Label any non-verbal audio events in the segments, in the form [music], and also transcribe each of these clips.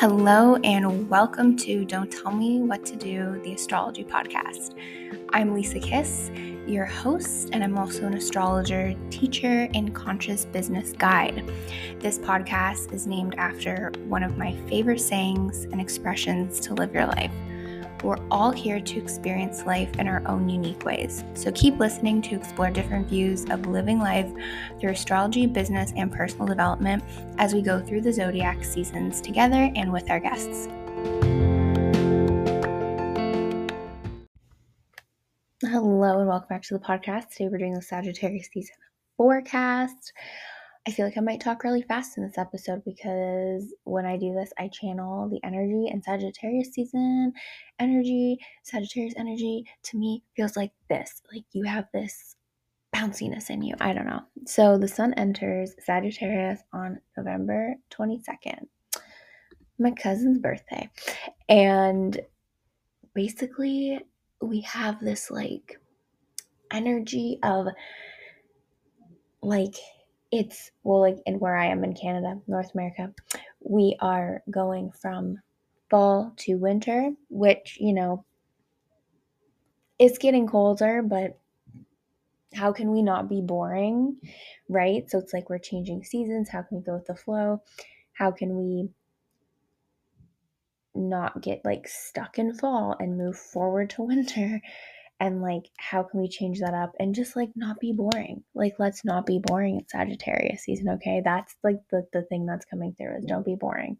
Hello, and welcome to Don't Tell Me What to Do, the astrology podcast. I'm Lisa Kiss, your host, and I'm also an astrologer, teacher, and conscious business guide. This podcast is named after one of my favorite sayings and expressions to live your life. We're all here to experience life in our own unique ways. So keep listening to explore different views of living life through astrology, business, and personal development as we go through the zodiac seasons together and with our guests. Hello, and welcome back to the podcast. Today we're doing the Sagittarius season forecast. I feel like I might talk really fast in this episode because when I do this, I channel the energy and Sagittarius season energy. Sagittarius energy to me feels like this like you have this bounciness in you. I don't know. So the sun enters Sagittarius on November 22nd, my cousin's birthday. And basically, we have this like energy of like it's well like in where I am in Canada, North America, we are going from fall to winter, which, you know, it's getting colder, but how can we not be boring? Right? So it's like we're changing seasons. How can we go with the flow? How can we not get like stuck in fall and move forward to [laughs] winter? And like how can we change that up and just like not be boring? Like let's not be boring in sagittarius season okay? That's like the, the thing that's coming through is don't be boring.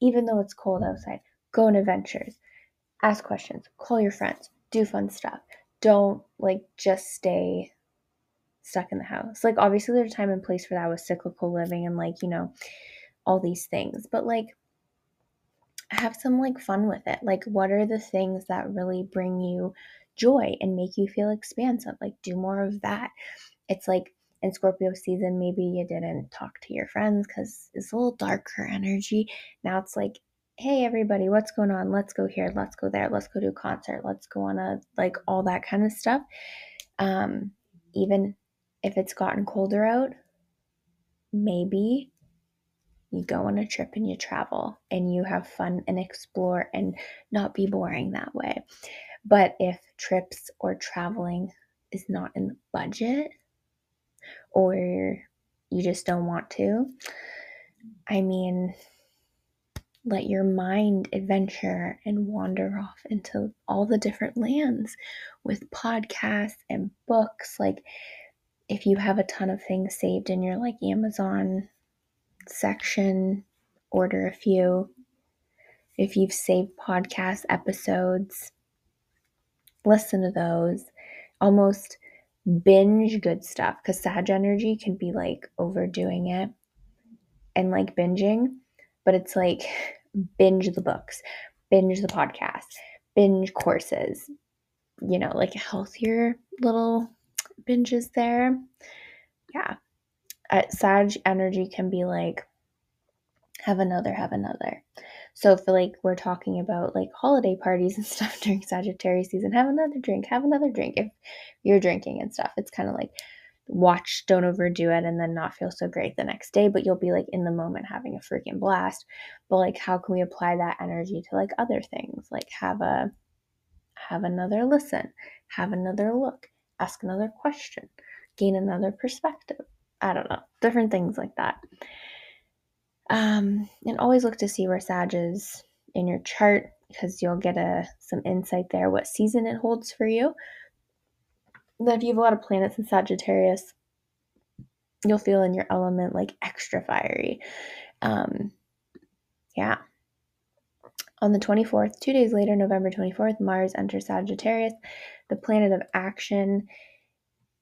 Even though it's cold outside go on adventures. Ask questions. Call your friends. Do fun stuff. Don't like just stay stuck in the house. Like obviously there's a time and place for that with cyclical living and like you know all these things but like have some like fun with it. Like what are the things that really bring you joy and make you feel expansive. Like, do more of that. It's like in Scorpio season, maybe you didn't talk to your friends because it's a little darker energy. Now it's like, hey, everybody, what's going on? Let's go here. Let's go there. Let's go to a concert. Let's go on a, like, all that kind of stuff. Um, even if it's gotten colder out, maybe you go on a trip and you travel and you have fun and explore and not be boring that way. But if trips or traveling is not in the budget or you just don't want to, I mean, let your mind adventure and wander off into all the different lands with podcasts and books. Like, if you have a ton of things saved in your like Amazon section, order a few. If you've saved podcast episodes, listen to those, almost binge good stuff because Sag energy can be like overdoing it and like binging, but it's like binge the books, binge the podcast, binge courses, you know, like healthier little binges there. Yeah. Uh, Sag energy can be like, have another, have another. So if like we're talking about like holiday parties and [laughs] stuff during Sagittarius season, have another drink, have another drink if you're drinking and stuff. It's kind of like watch, don't overdo it, and then not feel so great the next day, but you'll be like in the moment having a freaking blast. But like how can we apply that energy to like other things? Like have a have another listen, have another look, ask another question, gain another perspective. I don't know, different things like that. Um, and always look to see where Sag is in your chart because you'll get a some insight there what season it holds for you. Then if you have a lot of planets in Sagittarius, you'll feel in your element like extra fiery. Um, yeah. On the 24th, two days later, November 24th, Mars enters Sagittarius. The planet of action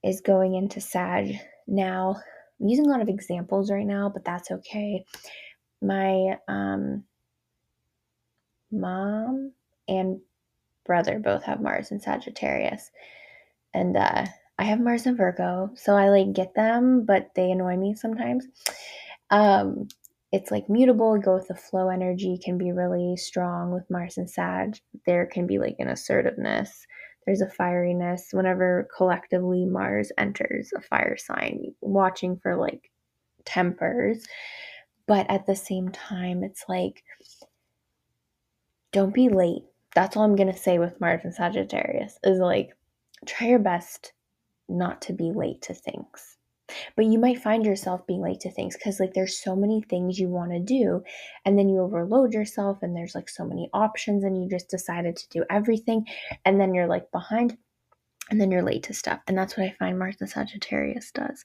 is going into Sag now. I'm using a lot of examples right now, but that's okay. My um, mom and brother both have Mars and Sagittarius. And uh, I have Mars and Virgo, so I like get them, but they annoy me sometimes. Um, it's like mutable, go with the flow energy can be really strong with Mars and Sag. There can be like an assertiveness there's a fieriness whenever collectively Mars enters a fire sign, watching for like tempers. But at the same time, it's like don't be late. That's all I'm going to say with Mars and Sagittarius is like, try your best not to be late to things. But you might find yourself being late to things because, like, there's so many things you want to do, and then you overload yourself, and there's like so many options, and you just decided to do everything, and then you're like behind, and then you're late to stuff. And that's what I find Mars and Sagittarius does.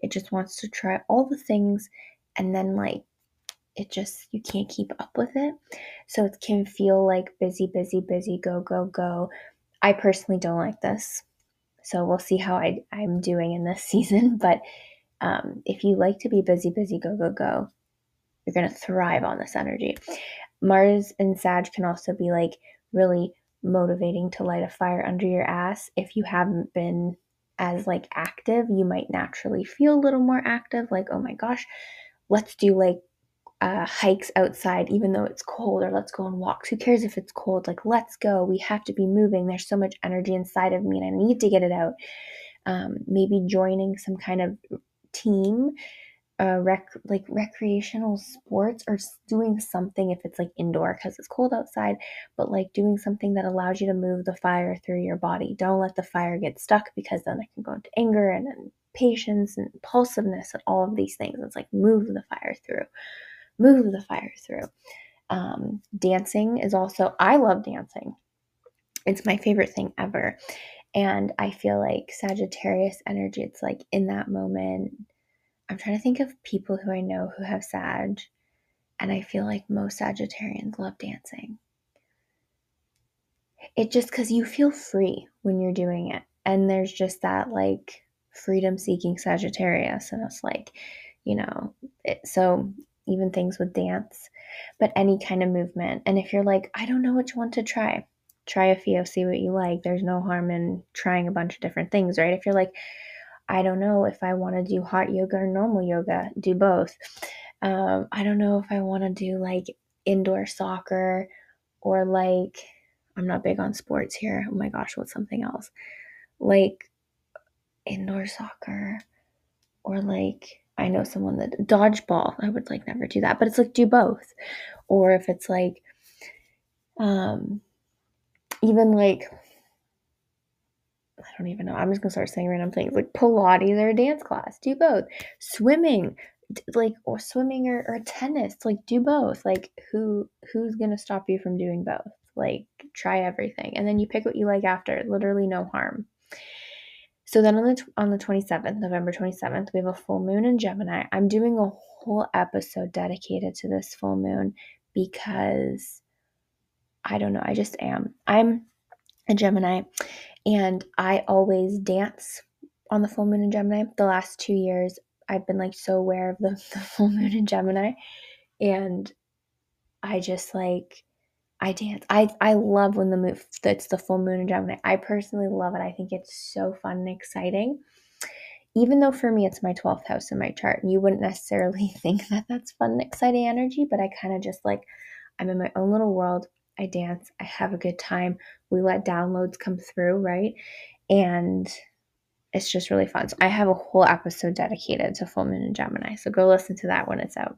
It just wants to try all the things, and then, like, it just you can't keep up with it. So it can feel like busy, busy, busy, go, go, go. I personally don't like this. So we'll see how I, I'm doing in this [laughs] season. But um, if you like to be busy, busy, go, go, go, you're going to thrive on this energy. Mars and Sag can also be like really motivating to light a fire under your ass. If you haven't been as like active, you might naturally feel a little more active. Like, oh my gosh, let's do like uh, hikes outside, even though it's cold, or let's go on walks. Who cares if it's cold? Like, let's go. We have to be moving. There's so much energy inside of me, and I need to get it out. Um, maybe joining some kind of team, uh, rec like recreational sports, or doing something if it's like indoor because it's cold outside. But like doing something that allows you to move the fire through your body. Don't let the fire get stuck because then it can go into anger and, and patience and impulsiveness and all of these things. It's like move the fire through move the fire through. Um, dancing is also, I love dancing. It's my favorite thing ever. And I feel like Sagittarius energy, it's like in that moment, I'm trying to think of people who I know who have Sag, and I feel like most Sagittarians love dancing. It just because you feel free when you're doing it. And there's just that like freedom seeking Sagittarius. And it's like, you know, it, so even things with dance, but any kind of movement. And if you're like, I don't know which one to try, try a few, see what you like. There's no harm in trying a bunch of different things, right? If you're like, I don't know if I want to do hot yoga or normal yoga, do both. Um, I don't know if I want to do like indoor soccer or like, I'm not big on sports here. Oh my gosh, what's something else? Like indoor soccer or like I know someone that dodgeball. I would like never do that, but it's like do both. Or if it's like, um, even like, I don't even know. I'm just gonna start saying random things like Pilates or a dance class. Do both. Swimming, like or swimming or, or tennis. Like do both. Like who who's gonna stop you from doing both? Like try everything, and then you pick what you like after. Literally no harm. So then on the on the 27th, November 27th, we have a full moon in Gemini. I'm doing a whole episode dedicated to this full moon because I don't know, I just am. I'm a Gemini and I always dance on the full moon in Gemini. The last 2 years I've been like so aware of the, [laughs] the full moon in Gemini and I just like I dance. I I love when the moon that's the full moon in Gemini. I personally love it. I think it's so fun and exciting. Even though for me it's my 12th house in my chart, and you wouldn't necessarily [laughs] think that that's fun and exciting energy, but I kind of just like I'm in my own little world. I dance, I have a good time. We let downloads come through, right? And it's just really fun. So I have a whole episode dedicated to full moon in Gemini. So go listen to that when it's out.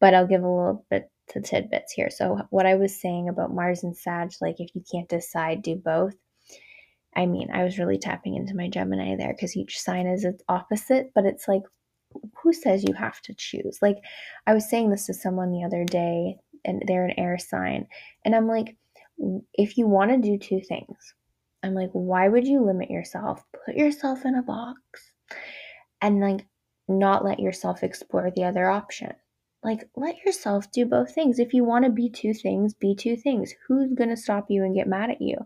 But I'll give a little bit to tidbits here. So, what I was saying about Mars and Sag, like if you can't decide, do both. I mean, I was really tapping into my Gemini there because each sign is its opposite, but it's like, who says you have to choose? Like, I was saying this to someone the other day, and they're an air sign, and I'm like, if you want to do two things, I'm like, why would you limit yourself? Put yourself in a box and like not let yourself explore the other option. Like, let yourself do both things. If you want to be two things, be two things. Who's going to stop you and get mad at you?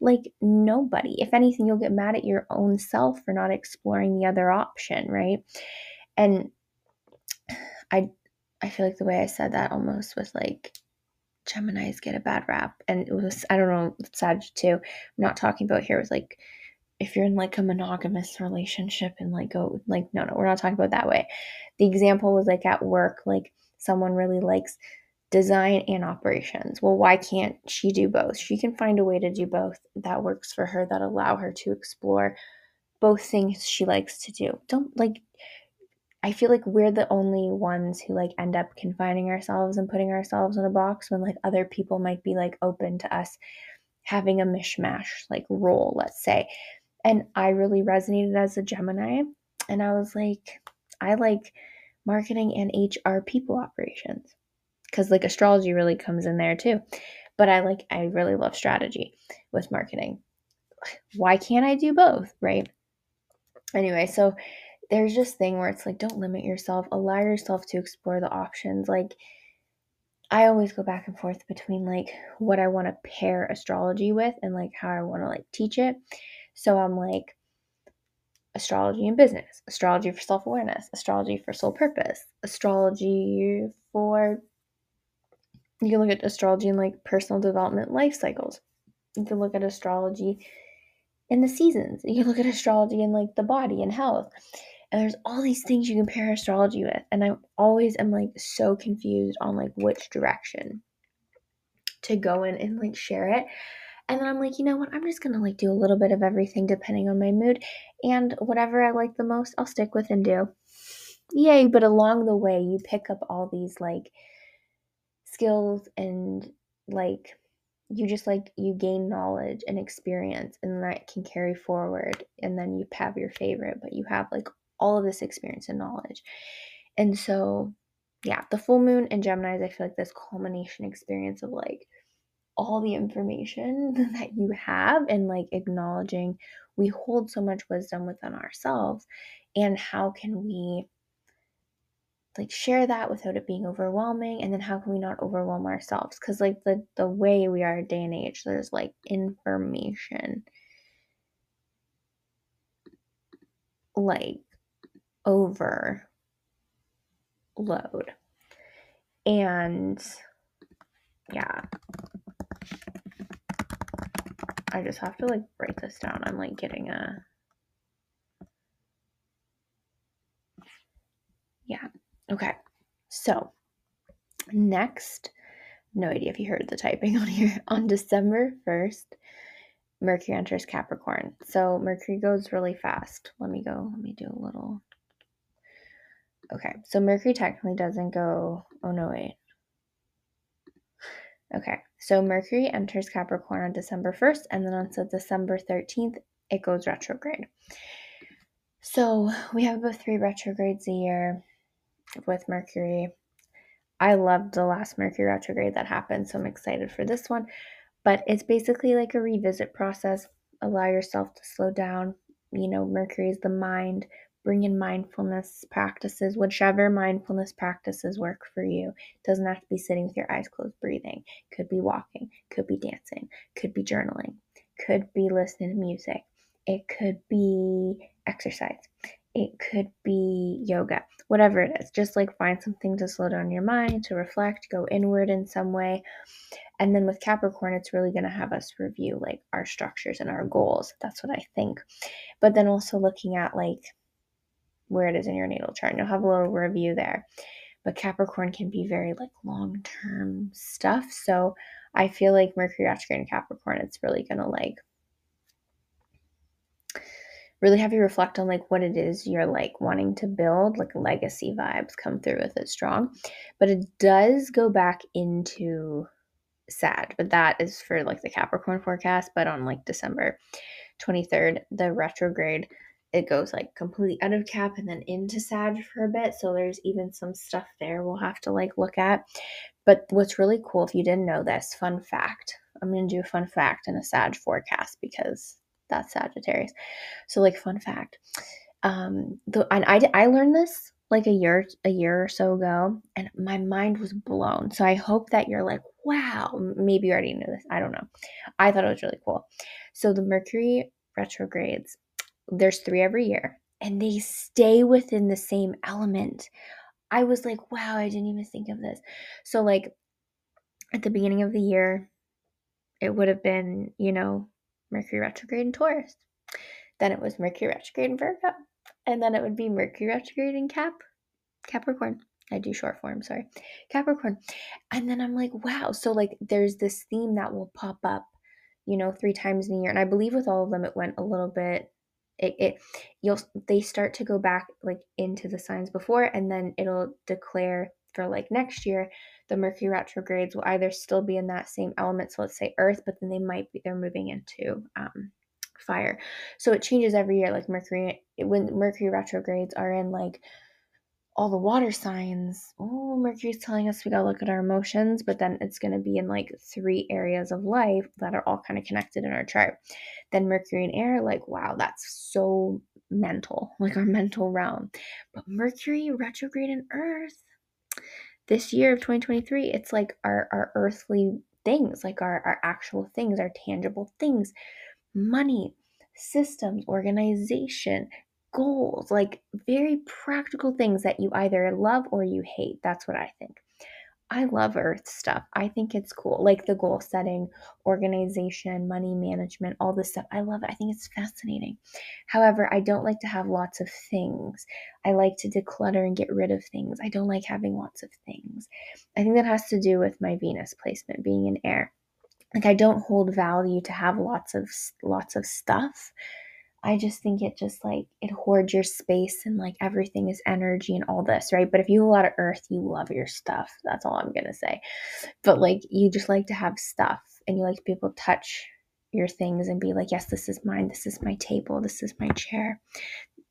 Like, nobody. If anything, you'll get mad at your own self for not exploring the other option, right? And I I feel like the way I said that almost was like Geminis get a bad rap. And it was, I don't know, Sag too. I'm not talking about here was like if you're in like a monogamous relationship and like go like no no we're not talking about that way the example was like at work like someone really likes design and operations. Well, why can't she do both? She can find a way to do both that works for her that allow her to explore both things she likes to do. Don't like I feel like we're the only ones who like end up confining ourselves and putting ourselves in a box when like other people might be like open to us having a mishmash like role, let's say. And I really resonated as a Gemini. And I was like, I like marketing and HR people operations because like astrology really comes in there too. But I like, I really love strategy with marketing. Why can't I do both? Right. Anyway, so there's this thing where it's like don't limit yourself allow yourself to explore the options like i always go back and forth between like what i want to pair astrology with and like how i want to like teach it so i'm like astrology and business astrology for self-awareness astrology for soul purpose astrology for you can look at astrology in like personal development life cycles. You can look at astrology in the seasons. You can look at astrology in like the body and health. And there's all these things you can pair astrology with and i always am like so confused on like which direction to go in and like share it and then i'm like you know what i'm just gonna like do a little bit of everything depending on my mood and whatever i like the most i'll stick with and do yay but along the way you pick up all these like skills and like you just like you gain knowledge and experience and that can carry forward and then you have your favorite but you have like all of this experience and knowledge. And so, yeah, the full moon in Gemini's, I feel like this culmination experience of like all the information [laughs] that you have and like acknowledging we hold so much wisdom within ourselves and how can we like share that without it being overwhelming and then how can we not overwhelm ourselves because like the the way we are day and age there's like information like overload. And yeah. I just have to like write this down. I'm like getting a Yeah. Okay. So, next, no idea if you heard the typing [laughs] on here. On December 1st, Mercury enters Capricorn. So, Mercury goes really fast. Let me go. Let me do a little Okay, so Mercury technically doesn't go. Oh no, wait. Okay, so Mercury enters Capricorn on December 1st, and then on December 13th, it goes retrograde. So we have about three retrogrades a year with Mercury. I loved the last Mercury retrograde that happened, so I'm excited for this one. But it's basically like a revisit process. Allow yourself to slow down. You know, Mercury is the mind, bring in mindfulness practices, whichever mindfulness practices work for you. It doesn't have to be sitting with your eyes closed breathing. Could be walking, could be dancing, could be journaling, could be listening to music. It could be exercise. It could be yoga, whatever it is. Just like find something to slow down your mind, to reflect, go inward in some way. And then with Capricorn, it's really going to have us review like our structures and our goals. That's what I think. But then also looking at like where it is in your natal chart. And you'll have a little review there. But Capricorn can be very like long term stuff. So I feel like Mercury retrograde in Capricorn, it's really gonna like really have you reflect on like what it is you're like wanting to build like legacy vibes come through with it strong but it does go back into Sag but that is for like the capricorn forecast but on like december 23rd the retrograde it goes like completely out of cap and then into Sag for a bit. So there's even some stuff there we'll have to like look at. But what's really cool, if you didn't know this, fun fact I'm going to do a fun fact in a Sag forecast because that's Sagittarius. So, like, fun fact. Um, the, and I, I learned this like a year a year or so ago and my mind was blown so i hope that you're like wow maybe you already knew this i don't know i thought it was really cool so the mercury retrogrades there's three every year, and they stay within the same element. I was like, wow, I didn't even think of this. So, like, at the beginning of the year, it would have been, you know, Mercury retrograde in Taurus. Then it was Mercury retrograde in Virgo. And then it would be Mercury retrograde in Cap, Capricorn. I do short form, sorry. Capricorn. And then I'm like, wow. So, like, there's this theme that will pop up, you know, three times in a year. And I believe with all of them, it went a little bit It, it you'll they start to go back like into the signs before and then it'll declare for like next year the Mercury retrogrades will either still be in that same element, so let's say Earth, but then they might be they're moving into um, fire. So it changes every year. Like Mercury, when Mercury retrogrades are in like all the water signs. Oh, Mercury's telling us we gotta look at our emotions, but then it's gonna be in like three areas of life that are all kind of connected in our chart. Then Mercury and air, like, wow, that's so mental, like our mental realm. But Mercury retrograde in Earth, this year of 2023, it's like our, our earthly things, like our, our actual things, our tangible things, money, systems, organization, goals, like very practical things that you either love or you hate. That's what I think. I love earth stuff. I think it's cool. Like the goal setting, organization, money management, all this stuff. I love it. I think it's fascinating. However, I don't like to have lots of things. I like to declutter and get rid of things. I don't like having lots of things. I think that has to do with my Venus placement being in air. Like I don't hold value to have lots of lots of stuff I just think it just like it hoards your space and like everything is energy and all this, right? But if you have a lot of earth, you love your stuff. That's all I'm gonna say. But like you just like to have stuff and you like people touch your things and be like, yes, this is mine, this is my table, this is my chair.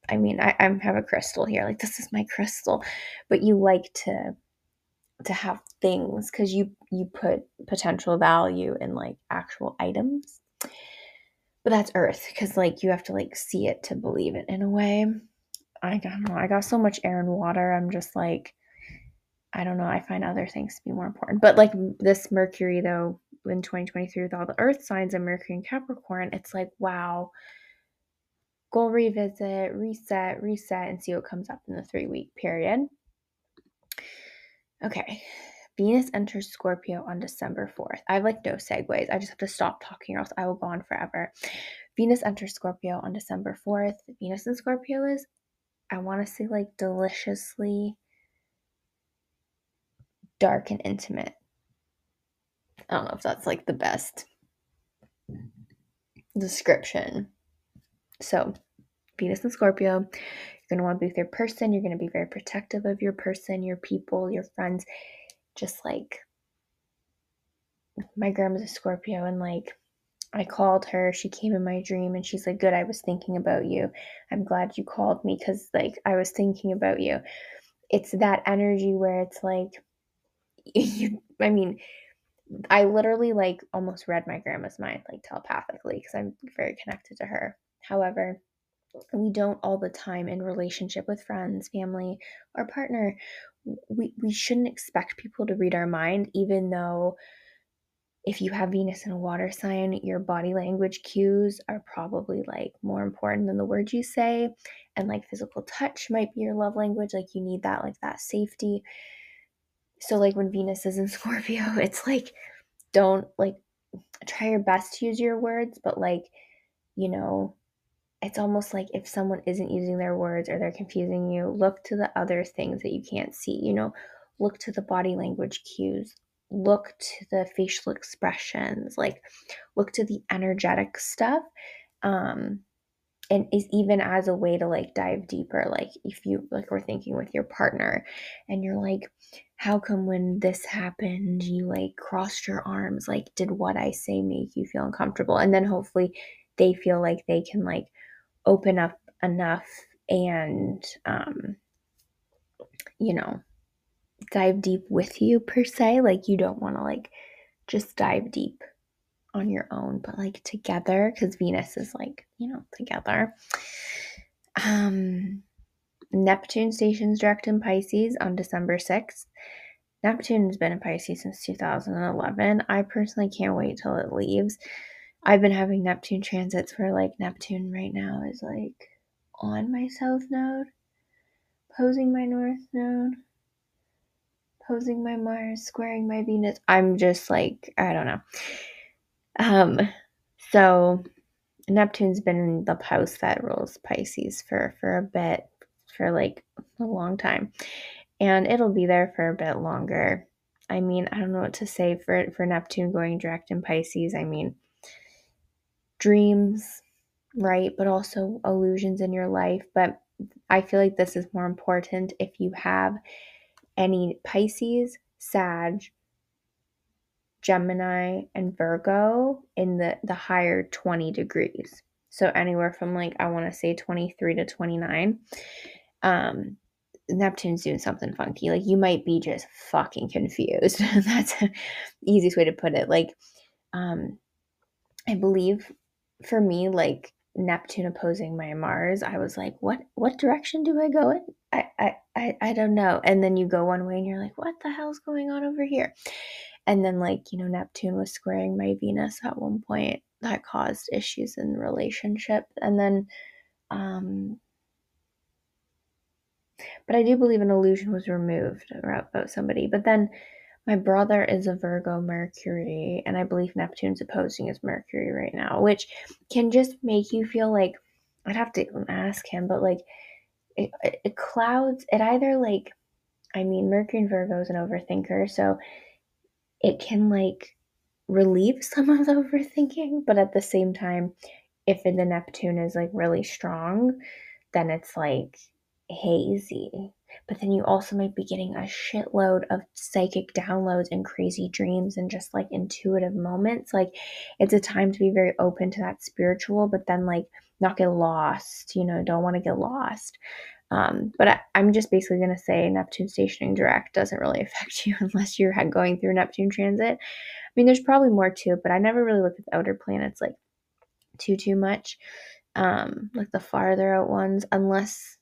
I mean, I, I have a crystal here, like this is my crystal. But you like to to have things because you you put potential value in like actual items but that's earth because like you have to like see it to believe it in a way. I don't know i got so much air and water i'm just like i don't know i find other things to be more important. But like this mercury though in 2023 with all the earth signs and mercury and capricorn it's like wow. Goal revisit reset reset and see what comes up in the three week period. Okay Venus enters Scorpio on December 4th. I have like no segues. I just have to stop talking or else I will go on forever. Venus enters Scorpio on December 4th. Venus in Scorpio is, I want to say, like deliciously dark and intimate. I don't know if that's like the best description. So, Venus and Scorpio, you're going to want to be with your person. You're going to be very protective of your person, your people, your friends just like my grandma's a Scorpio and like I called her, she came in my dream and she's like, Good, I was thinking about you. I'm glad you called me because like I was thinking about you. It's that energy where it's like [laughs] you I mean, I literally like almost read my grandma's mind like telepathically because I'm very connected to her. However, we don't all the time in relationship with friends, family, or partner we, we shouldn't expect people to read our mind, even though if you have Venus in a water sign, your body language cues are probably like more important than the words you say. And like physical touch might be your love language. Like you need that, like that safety. So, like when Venus is in [laughs] Scorpio, it's like, don't like try your best to use your words, but like, you know, it's almost like if someone isn't using their words or they're confusing you, look to the other things that you can't see. You know, look to the body language cues, look to the facial expressions, like look to the energetic stuff. Um, and is even as a way to like dive deeper like if you like we're thinking with your partner and you're like how come when this happened you like crossed your arms like did what i say make you feel uncomfortable and then hopefully they feel like they can like open up enough and um, you know dive deep with you per se. Like you don't want to like just dive deep on your own but like together because venus is like you know together. Um neptune stations direct in pisces on december 6th neptune has been in pisces since 2011 i personally can't wait till it leaves I've been having Neptune transits where like Neptune right now is like on my south node, posing my north node, posing my Mars, squaring my Venus. I'm just like, I don't know. Um, so Neptune's been in the house that rules Pisces for for a bit, for like a long time, and it'll be there for a bit longer. I mean, I don't know what to say for for Neptune going direct in Pisces. I mean, dreams, right? But also illusions in your life. But I feel like this is more important if you have any Pisces, Sag, Gemini, and Virgo in the, the higher 20 degrees. So anywhere from like, I want to say 23 to 29. Um, Neptune's doing something funky. Like you might be just fucking confused. [laughs] That's the easiest way to put it. Like, um, I believe for me, like Neptune opposing my Mars, I was like, what what direction do I go in? I, I, I, I don't know. And then you go one way and you're like, what the hell's going on over here? And then like, you know, Neptune was squaring my Venus at one point. That caused issues in the relationship. And then um but I do believe an illusion was removed about somebody. But then my brother is a Virgo Mercury, and I believe Neptune's opposing his Mercury right now, which can just make you feel like I'd have to ask him, but like it, it clouds it either like I mean Mercury and Virgo is an overthinker, so it can like relieve [laughs] some of the overthinking, but at the same time, if the Neptune is like really strong, then it's like hazy. But then you also might be getting a shitload of psychic downloads and crazy dreams and just like intuitive moments. Like it's a time to be very open to that spiritual, but then like not get lost, you know, don't want to get lost. Um, but I, am just basically going to say Neptune stationing direct doesn't really [laughs] affect you unless you're going through Neptune transit. I mean, there's probably more too, but I never really looked at the outer planets like too, too much. Um, like the farther out ones, unless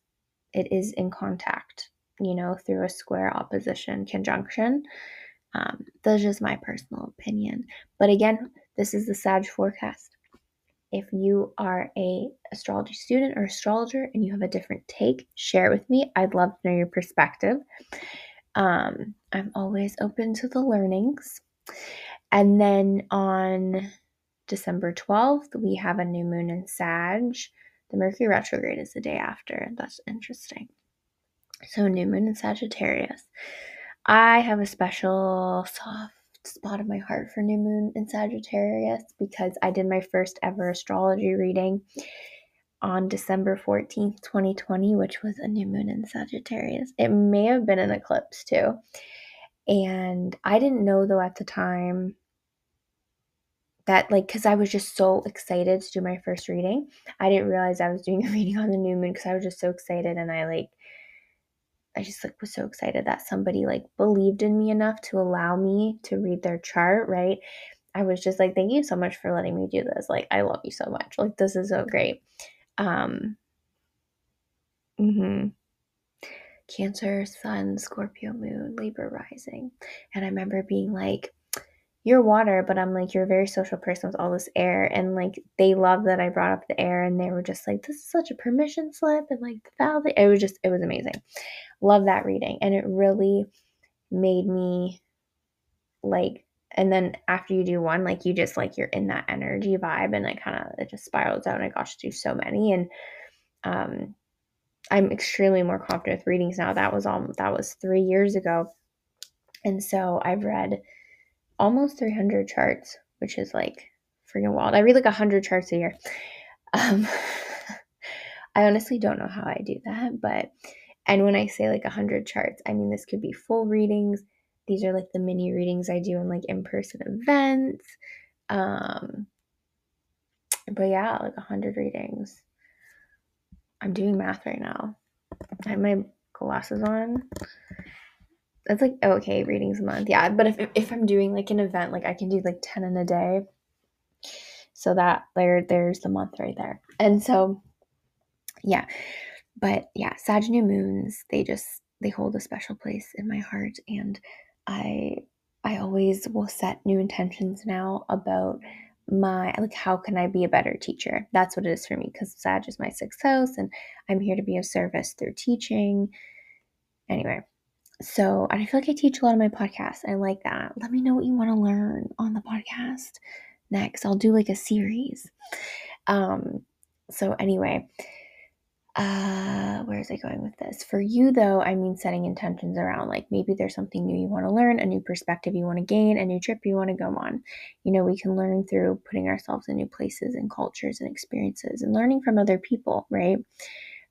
it is in contact, you know, through a square opposition conjunction. Um, that's just my personal opinion. But again, this is the Sag forecast. If you are a astrology student or astrologer and you have a different take, share it with me. I'd love to know your perspective. Um, I'm always open to the learnings. And then on December 12th, we have a new moon in Sag. The Mercury retrograde is the day after. That's interesting. So, new moon in Sagittarius. I have a special soft spot in my heart for new moon in Sagittarius because I did my first ever astrology reading on December 14th, 2020, which was a new moon in Sagittarius. It may have been an eclipse too. And I didn't know though at the time that like because I was just so excited to do my first reading. I didn't realize I was doing a [laughs] reading on the new moon because I was just so excited and I like I just like was so excited that somebody like believed in me enough to allow me to read their chart, right? I was just like, thank you so much for letting me do this. Like, I love you so much. Like, this is so great. Um, mm-hmm. Cancer, Sun, Scorpio, Moon, Libra rising. And I remember being like, you're water, but I'm like, you're a very social person with all this air. And like, they love that I brought up the air and they were just like, this is such a permission slip. And like, the valley, it was just, it was amazing. Love that reading. And it really made me like, and then after you do one, like, you just like, you're in that energy vibe and it kind of, it just spirals out. And I got to do so many. And, um, I'm extremely more confident with readings now. That was all that was three years ago. And so I've read almost 300 charts, which is like freaking wild. I read like 100 charts a year. Um, [laughs] I honestly don't know how I do that, but and when I say like 100 charts, I mean this could be full readings. These are like the mini readings I do in like in-person events. Um but yeah, like 100 readings. I'm doing math right now. I have my glasses on. That's like okay, readings a month. Yeah, but if if I'm doing like an event, like I can do like 10 in a day. So that there there's the month right there. And so yeah. But yeah, Sag new moons, they just they hold a special place in my heart and I I always will set new intentions now about my like how can I be a better teacher? That's what it is for me because Sag is my sixth house and I'm here to be of service through teaching. Anyway, so I feel like I teach a lot of my podcasts. I like that. Let me know what you want to learn on the podcast next. I'll do like a series. Um, so anyway, uh where is I going with this? For you though, I mean setting intentions around like maybe there's something new you want to learn, a new perspective you want to gain, a new trip you want to go on. You know, we can learn through putting ourselves in new places and cultures and experiences and learning from other people, right?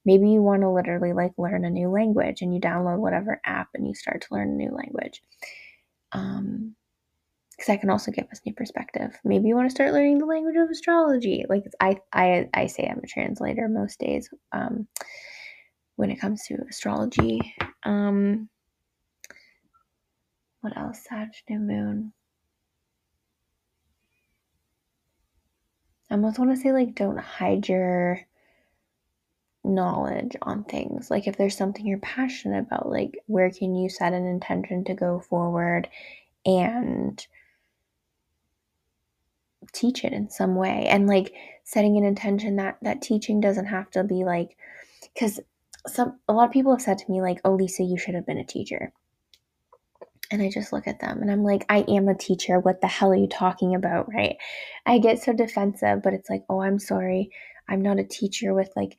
Maybe you want to literally like learn a new language and you download whatever app and you start to learn a new language. Um, because that can also give us new perspective. Maybe you want to start learning the language of astrology. Like I, I, I say I'm a translator most days um, when it comes to astrology. Um, what else? Sag, new moon. I almost want to say like don't hide your knowledge on things. Like if there's something you're passionate about, like where can you set an intention to go forward and teach it in some way? And like setting an intention that that teaching doesn't have to be like because some a lot of people have said to me like oh lisa you should have been a teacher. And i just look at them and i'm like i am a teacher. What the hell are you talking about? Right? I get so defensive but it's like oh i'm sorry. I'm not a teacher with like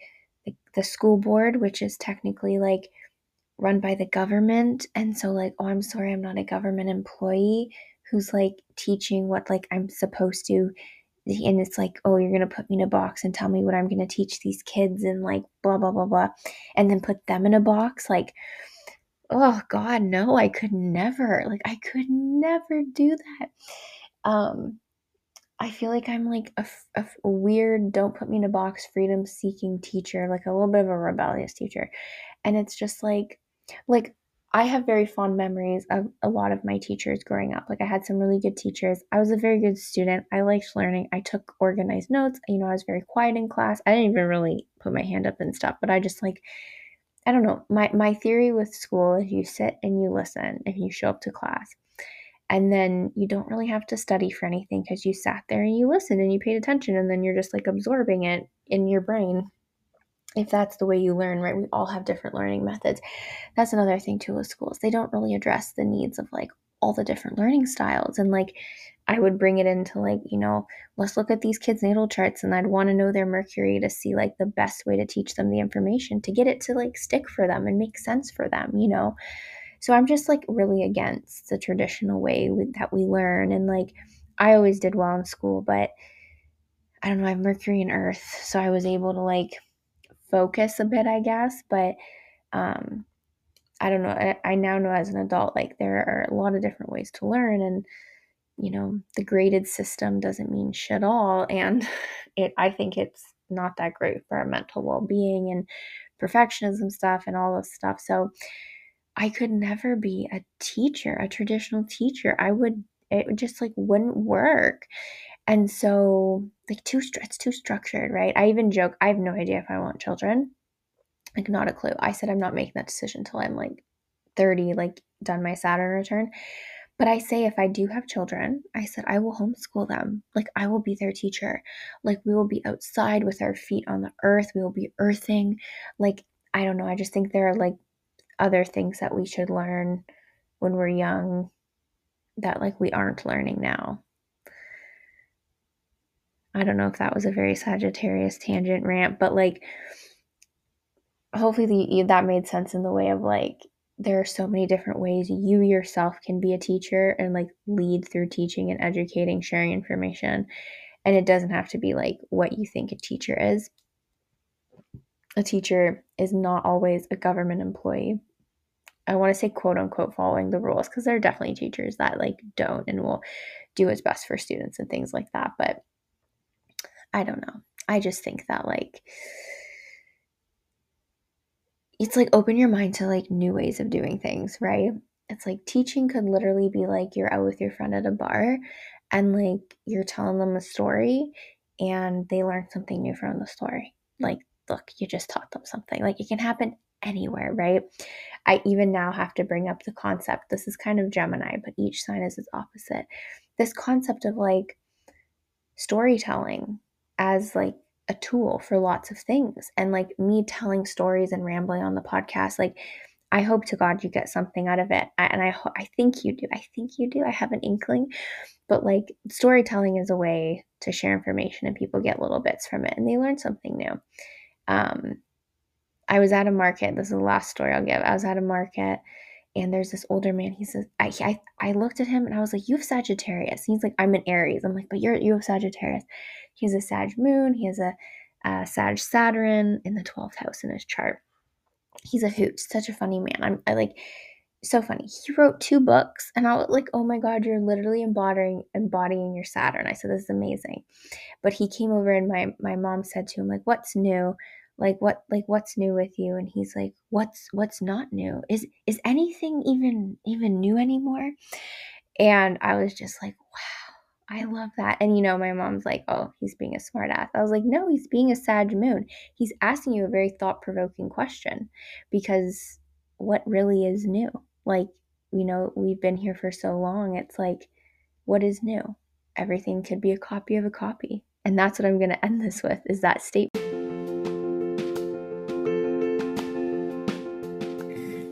the, school board which is technically like run by the government and so like oh i'm sorry i'm not a government employee who's like teaching what like I'm supposed to and it's like, oh, you're gonna put me in a box and tell me what I'm gonna teach these kids and like blah blah blah blah, and then put them in a box. Like, oh God, no, I could never. Like, I could never do that. Um, I feel like I'm like a, a, weird, don't put me in a box, freedom seeking teacher, like a little bit of a rebellious teacher, and it's just like, like I have very fond memories of a lot of my teachers growing up. Like I had some really good teachers. I was a very good student. I liked learning. I took organized notes. You know, I was very quiet in class. I didn't even really put my hand up and stuff, but I just like I don't know. My my theory with school is you sit and you listen and you show up to class. And then you don't really have to study for anything because you sat there and you listened and you paid attention and then you're just like absorbing it in your brain if that's the way you learn, right? We all have different learning methods. That's another thing too with schools. They don't really address the needs of like all the different learning styles. And like I would bring it into like, you know, let's look at these kids' natal charts and I'd want to know their Mercury to see like the best way to teach them the information to get it to like stick for them and make sense for them, you know? So I'm just like really against the traditional way that we learn. And like I always did well in school, but I don't know, I have Mercury and Earth. So I was able to like focus a bit, I guess. But um, I don't know. I, I now know as an adult, like there are a lot of different ways to learn, and you know, the graded system doesn't mean shit all. And [laughs] it, I think it's not that great for our mental well being and perfectionism stuff and all this stuff. So I could never be a teacher, a traditional teacher. I would, it just like wouldn't work. And so, like, too it's too structured, right? I even joke, I have no idea if I want children. Like, not a clue. I said I'm not making that decision until I'm like 30, like, done my Saturn return. But I say if I do have children, I said I will homeschool them. Like, I will be their teacher. Like, we will be outside with our feet on the earth. We will be earthing. Like, I don't know. I just think there are like other things that we should learn when we're young that like we aren't learning now. I don't know if that was a very Sagittarius tangent rant, but like, hopefully the, that made sense in the way of like, there are so many different ways you yourself can be a teacher and like lead through teaching and educating, sharing information. And it doesn't have to be like what you think a teacher is. A teacher is not always a government employee. I want to say quote unquote following the rules because there are definitely teachers that like don't and will do what's best for students and things like that. But I don't know. I just think that like it's like open your mind to like new ways of doing things, right? It's like teaching could literally be like you're out with your friend at a bar and like you're telling them a story and they learn something new from the story. Like, look, you just taught them something. Like it can happen anywhere, right? I even now have to bring up the concept. This is kind of Gemini, but each sign is its opposite. This concept of like storytelling as like a tool for lots of things. And like me telling stories and rambling on the podcast, like I hope to God you get something out of it. I, and I ho- I think you do. I think you do. I have an inkling. But like storytelling is a way to share information and people get little bits from it and they learn something new. Um I was at a market. This is the last story I'll give. I was at a market and there's this older man. He says, I, I, I looked at him and I was like, You have Sagittarius. He's like, I'm an Aries. I'm like, But you're, you have Sagittarius. He has a Sag moon. He has a, a Sag Saturn in the 12th house in his chart. He's a hoot. Such a funny man. I'm I like, so funny. He wrote two books, and I was like, "Oh my god, you're literally embodying embodying your Saturn." I said, "This is amazing." But he came over, and my my mom said to him, "Like, what's new? Like, what like what's new with you?" And he's like, "What's what's not new? Is is anything even even new anymore?" And I was just like, "Wow." I love that. And you know, my mom's like, oh, he's being a smartass. I was like, no, he's being a Sag moon. He's asking you a very thought provoking question because what really is new? Like, you know, we've been here for so long. It's like, what is new? Everything could be a copy of a copy. And that's what I'm going to end this with is that statement.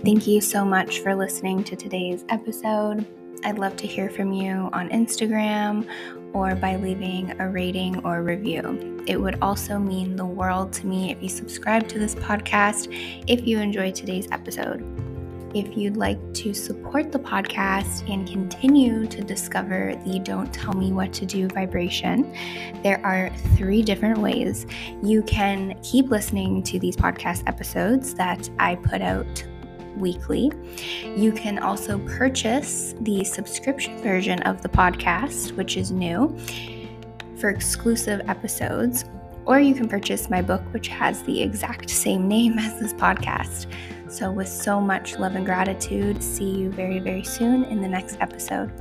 Thank you so much for listening to today's episode. I'd love to hear from you on Instagram or by leaving a rating or review. It would also mean the world to me if you subscribe to this podcast if you enjoyed today's episode. If you'd like to support the podcast and continue to discover the Don't Tell Me What to Do vibration, there are three different ways. You can keep listening to these podcast episodes that I put out weekly. You can also purchase the subscription version of the podcast, which is new, for exclusive episodes. Or you can purchase my book, which has the exact same name [laughs] as this podcast. So, with so much love and gratitude, see you very, very soon in the next episode.